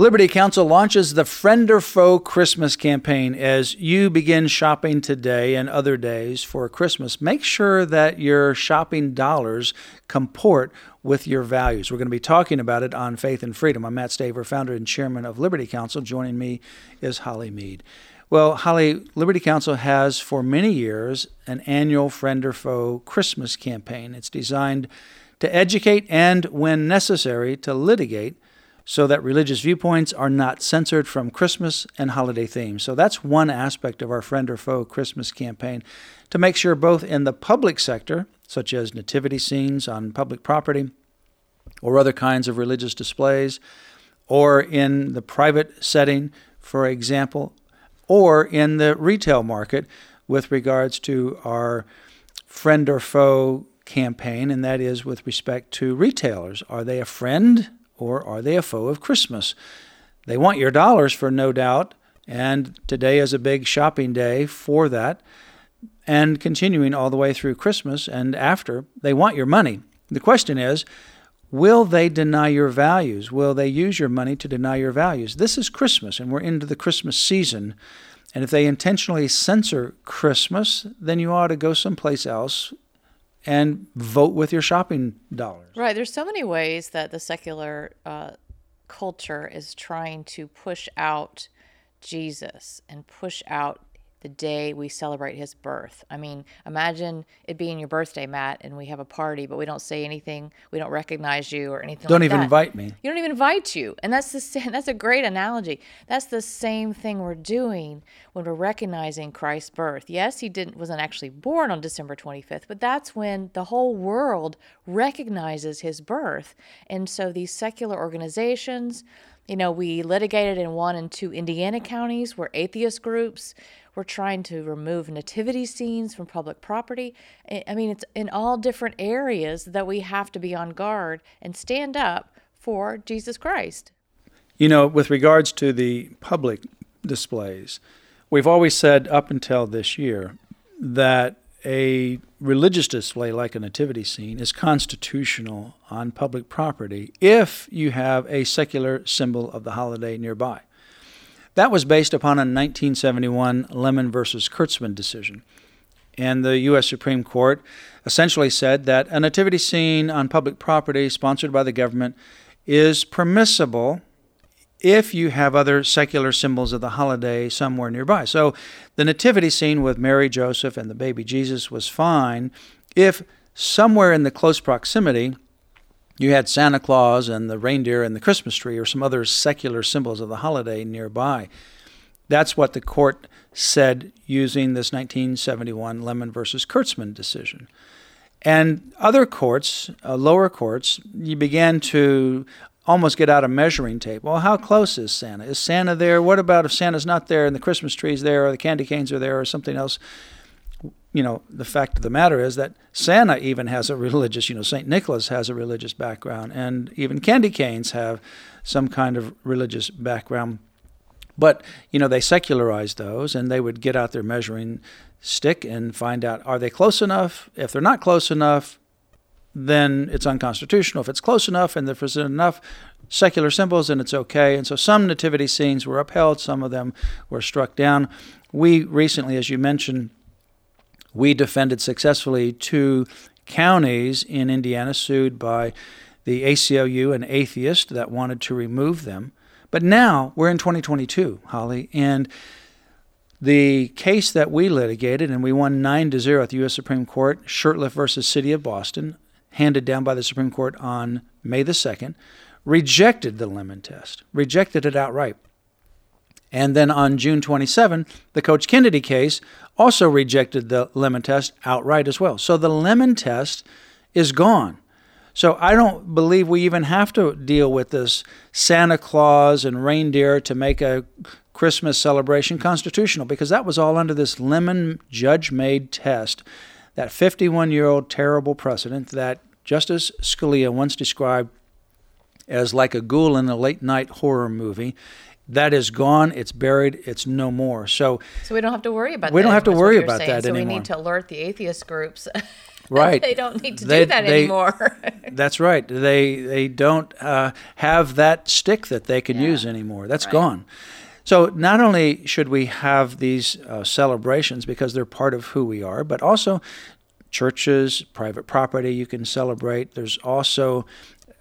Liberty Counsel launches the Friend or Foe Christmas campaign. As you begin shopping today and other days for Christmas, make sure that your shopping dollars comport with your values. We're going to be talking about it on Faith and Freedom. I'm Matt Staver, founder and chairman of Liberty Counsel. Joining me is Holly Mead. Well, Holly, Liberty Counsel has for many years an annual Friend or Foe Christmas campaign. It's designed to educate and, when necessary, to litigate so that religious viewpoints are not censored from Christmas and holiday themes. So that's one aspect of our Friend or Foe Christmas campaign to make sure both in the public sector, such as nativity scenes on public property or other kinds of religious displays, or in the private setting, for example, or in the retail market with regards to our friend or foe campaign, and that is with respect to retailers. Are they a friend or are they a foe of Christmas? They want your dollars for no doubt, and today is a big shopping day for that. And continuing all the way through Christmas and after, they want your money. The question is, will they deny your values? Will they use your money to deny your values? This is Christmas, and we're into the Christmas season. And if they intentionally censor Christmas, then you ought to go someplace else and vote with your shopping dollars. Right. There's so many ways that the secular uh, culture is trying to push out Jesus and push out the day we celebrate his birth. I mean, imagine it being your birthday, Matt, and we have a party, but we don't say anything, we don't recognize you or anything. Don't like even that. invite me. You don't even invite you, and that's the same, that's a great analogy. That's the same thing we're doing when we're recognizing Christ's birth. Yes, he didn't wasn't actually born on December 25th, but that's when the whole world recognizes his birth, and so these secular organizations. You know, we litigated in one and two Indiana counties where atheist groups we're trying to remove nativity scenes from public property. I mean, it's in all different areas that we have to be on guard and stand up for Jesus Christ. You know, with regards to the public displays, we've always said up until this year that a religious display like a nativity scene is constitutional on public property if you have a secular symbol of the holiday nearby. That was based upon a 1971 Lemon versus Kurtzman decision. And the U.S. Supreme Court essentially said that a nativity scene on public property sponsored by the government is permissible if you have other secular symbols of the holiday somewhere nearby. So the nativity scene with Mary, Joseph, and the baby Jesus was fine if somewhere in the close proximity you had Santa Claus and the reindeer and the Christmas tree or some other secular symbols of the holiday nearby. That's what the court said using this 1971 Lemon versus Kurtzman decision. And other courts, uh, lower courts, you began to almost get out a measuring tape. Well, how close is Santa? Is Santa there? What about if Santa's not there and the Christmas tree's there or the candy canes are there or something else? You know, the fact of the matter is that Santa even has a religious, you know, St. Nicholas has a religious background, and even candy canes have some kind of religious background. But, you know, they secularized those and they would get out their measuring stick and find out are they close enough? If they're not close enough, then it's unconstitutional. If it's close enough and there's enough secular symbols, then it's okay. And so some nativity scenes were upheld, some of them were struck down. We recently, as you mentioned, we defended successfully two counties in Indiana sued by the ACLU, an atheist that wanted to remove them. But now we're in 2022, Holly, and the case that we litigated, and we won 9 to 0 at the U.S. Supreme Court, Shurtleff versus City of Boston, handed down by the Supreme Court on May the 2nd, rejected the lemon test, rejected it outright. And then on June 27, the Coach Kennedy case also rejected the lemon test outright as well. So the lemon test is gone. So I don't believe we even have to deal with this Santa Claus and reindeer to make a Christmas celebration constitutional because that was all under this lemon judge made test, that 51 year old terrible precedent that Justice Scalia once described as like a ghoul in a late night horror movie. That is gone. It's buried. It's no more. So, so we don't have to worry about. That. We that don't have to anymore, is what worry about saying. that so anymore. we need to alert the atheist groups. Right. they don't need to They- do that they- anymore. That's right. They they don't uh, have that stick that they can Yeah. use anymore. That's Right. gone. So not only should we have these uh, celebrations because they're part of who we are, but also churches, private property you can celebrate. There's also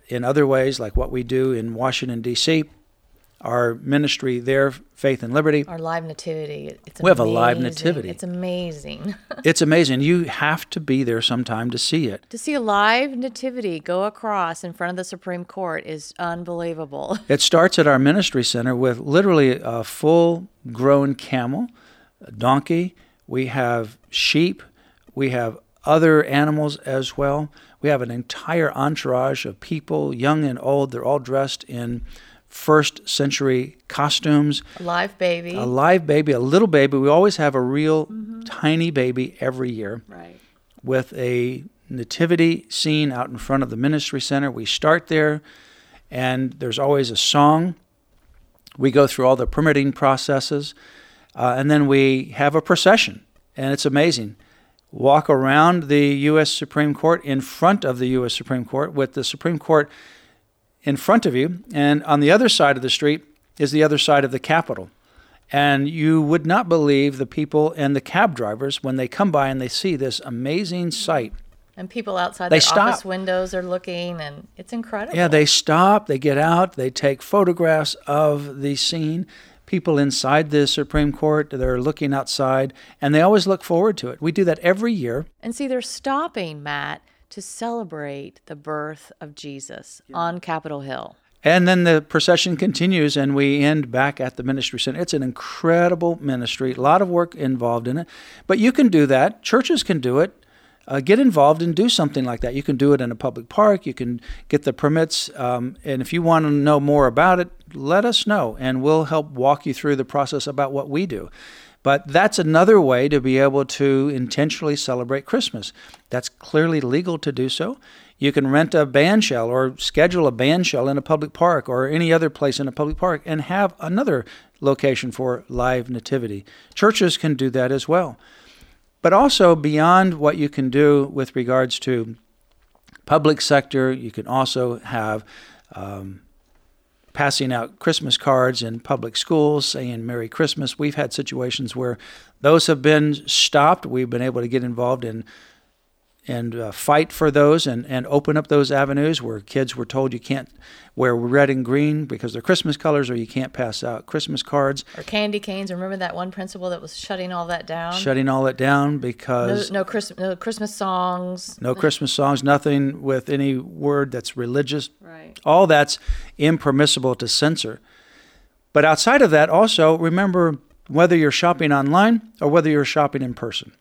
in other ways like what we do in Washington D.C. Our ministry there, Faith and Liberty. Our live nativity. It's We have a live nativity. It's amazing. It's amazing. You have to be there sometime to see it. to see a live nativity go across in front of the Supreme Court is unbelievable. It starts at our ministry center with literally a full grown camel, a donkey. We have sheep. We have other animals as well. We have an entire entourage of people, young and old. They're all dressed in first century costumes. A live baby. A live baby, a little baby. We always have a real tiny baby every year right. with a nativity scene out in front of the ministry center. We start there, and there's always a song. We go through all the permitting processes, uh, and then we have a procession, and it's amazing. Walk around the U.S. Supreme Court in front of the U.S. Supreme Court with the Supreme Court in front of you, and on the other side of the street is the other side of the Capitol. And you would not believe the people and the cab drivers when they come by and they see this amazing sight. And people outside They their office windows are looking, and it's incredible. Yeah, they stop, they get out, they take photographs of the scene. People inside the Supreme Court, they're looking outside, and they always look forward to it. We do that every year. And see, they're stopping, Matt, to celebrate the birth of Jesus on Capitol Hill. And then the procession continues, and we end back at the ministry center. It's an incredible ministry, a lot of work involved in it. But you can do that. Churches can do it. Uh, get involved and do something like that. You can do it in a public park. You can get the permits. Um, and if you want to know more about it, let us know, and we'll help walk you through the process about what we do. But that's another way to be able to intentionally celebrate Christmas. That's clearly legal to do so. You can rent a band shell or schedule a band shell in a public park or any other place in a public park and have another location for live nativity. Churches can do that as well. But also, beyond what you can do with regards to public sector, you can also have um, passing out Christmas cards in public schools saying Merry Christmas. We've had situations where those have been stopped. We've been able to get involved in and uh, fight for those and, and open up those avenues where kids were told you can't wear red and green because they're Christmas colors or you can't pass out Christmas cards, Or candy canes. Remember that one principal that was shutting all that down? shutting all that down because no, Christmas, no Christmas songs. no Christmas songs, nothing with any word that's religious. Right. All that's impermissible to censor. But outside of that, also remember whether you're shopping online or whether you're shopping in person.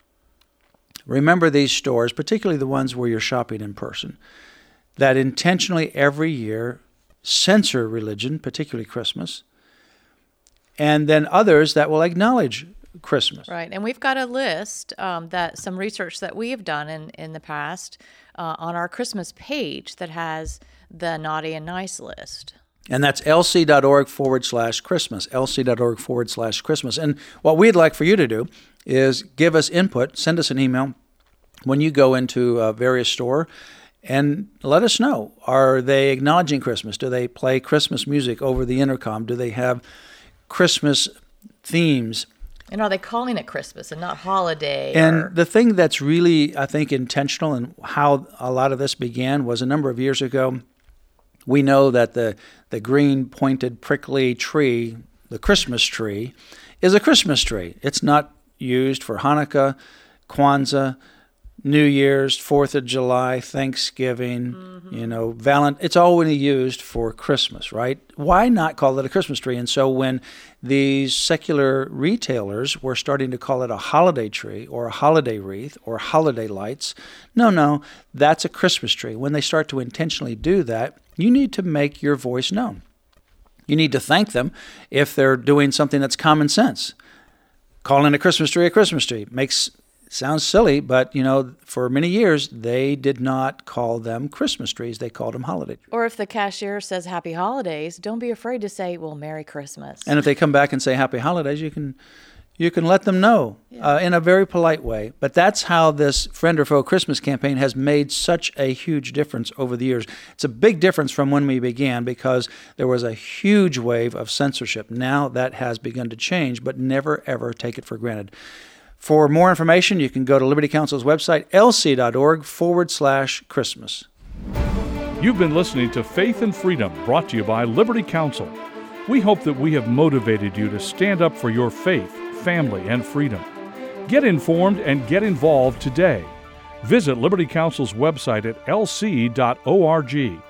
Remember these stores, particularly the ones where you're shopping in person, that intentionally every year censor religion, particularly Christmas, and then others that will acknowledge Christmas. Right. And we've got a list um, that some research that we have done in, in the past uh, on our Christmas page that has the naughty and nice list. And that's lc.org forward slash Christmas, lc.org forward slash Christmas. And what we'd like for you to do is give us input, send us an email when you go into a various store and let us know. Are they acknowledging Christmas? Do they play Christmas music over the intercom? Do they have Christmas themes? And are they calling it Christmas and not holiday? And or- the thing that's really, I think, intentional and how a lot of this began was a number of years ago. We know that the, the green pointed prickly tree, the Christmas tree, is a Christmas tree. It's not used for Hanukkah, Kwanzaa, New Year's, Fourth of July, Thanksgiving, mm-hmm. you know, Valent. It's only used for Christmas, right? Why not call it a Christmas tree? And so when these secular retailers were starting to call it a holiday tree or a holiday wreath or holiday lights, no, no, that's a Christmas tree. When they start to intentionally do that, you need to make your voice known. You need to thank them if they're doing something that's common sense. Calling a Christmas tree a Christmas tree makes sounds silly, but you know, for many years they did not call them Christmas trees; they called them holiday. trees. Or if the cashier says Happy Holidays, don't be afraid to say, "Well, Merry Christmas." And if they come back and say Happy Holidays, you can you can let them know uh, in a very polite way. But that's how this Friend or Foe Christmas campaign has made such a huge difference over the years. It's a big difference from when we began because there was a huge wave of censorship. Now that has begun to change, but never ever take it for granted. For more information, you can go to Liberty Counsel's website, lc.org forward slash Christmas. You've been listening to Faith and Freedom, brought to you by Liberty Counsel. We hope that we have motivated you to stand up for your faith, family, and freedom. Get informed and get involved today. Visit Liberty Counsel's website at lc.org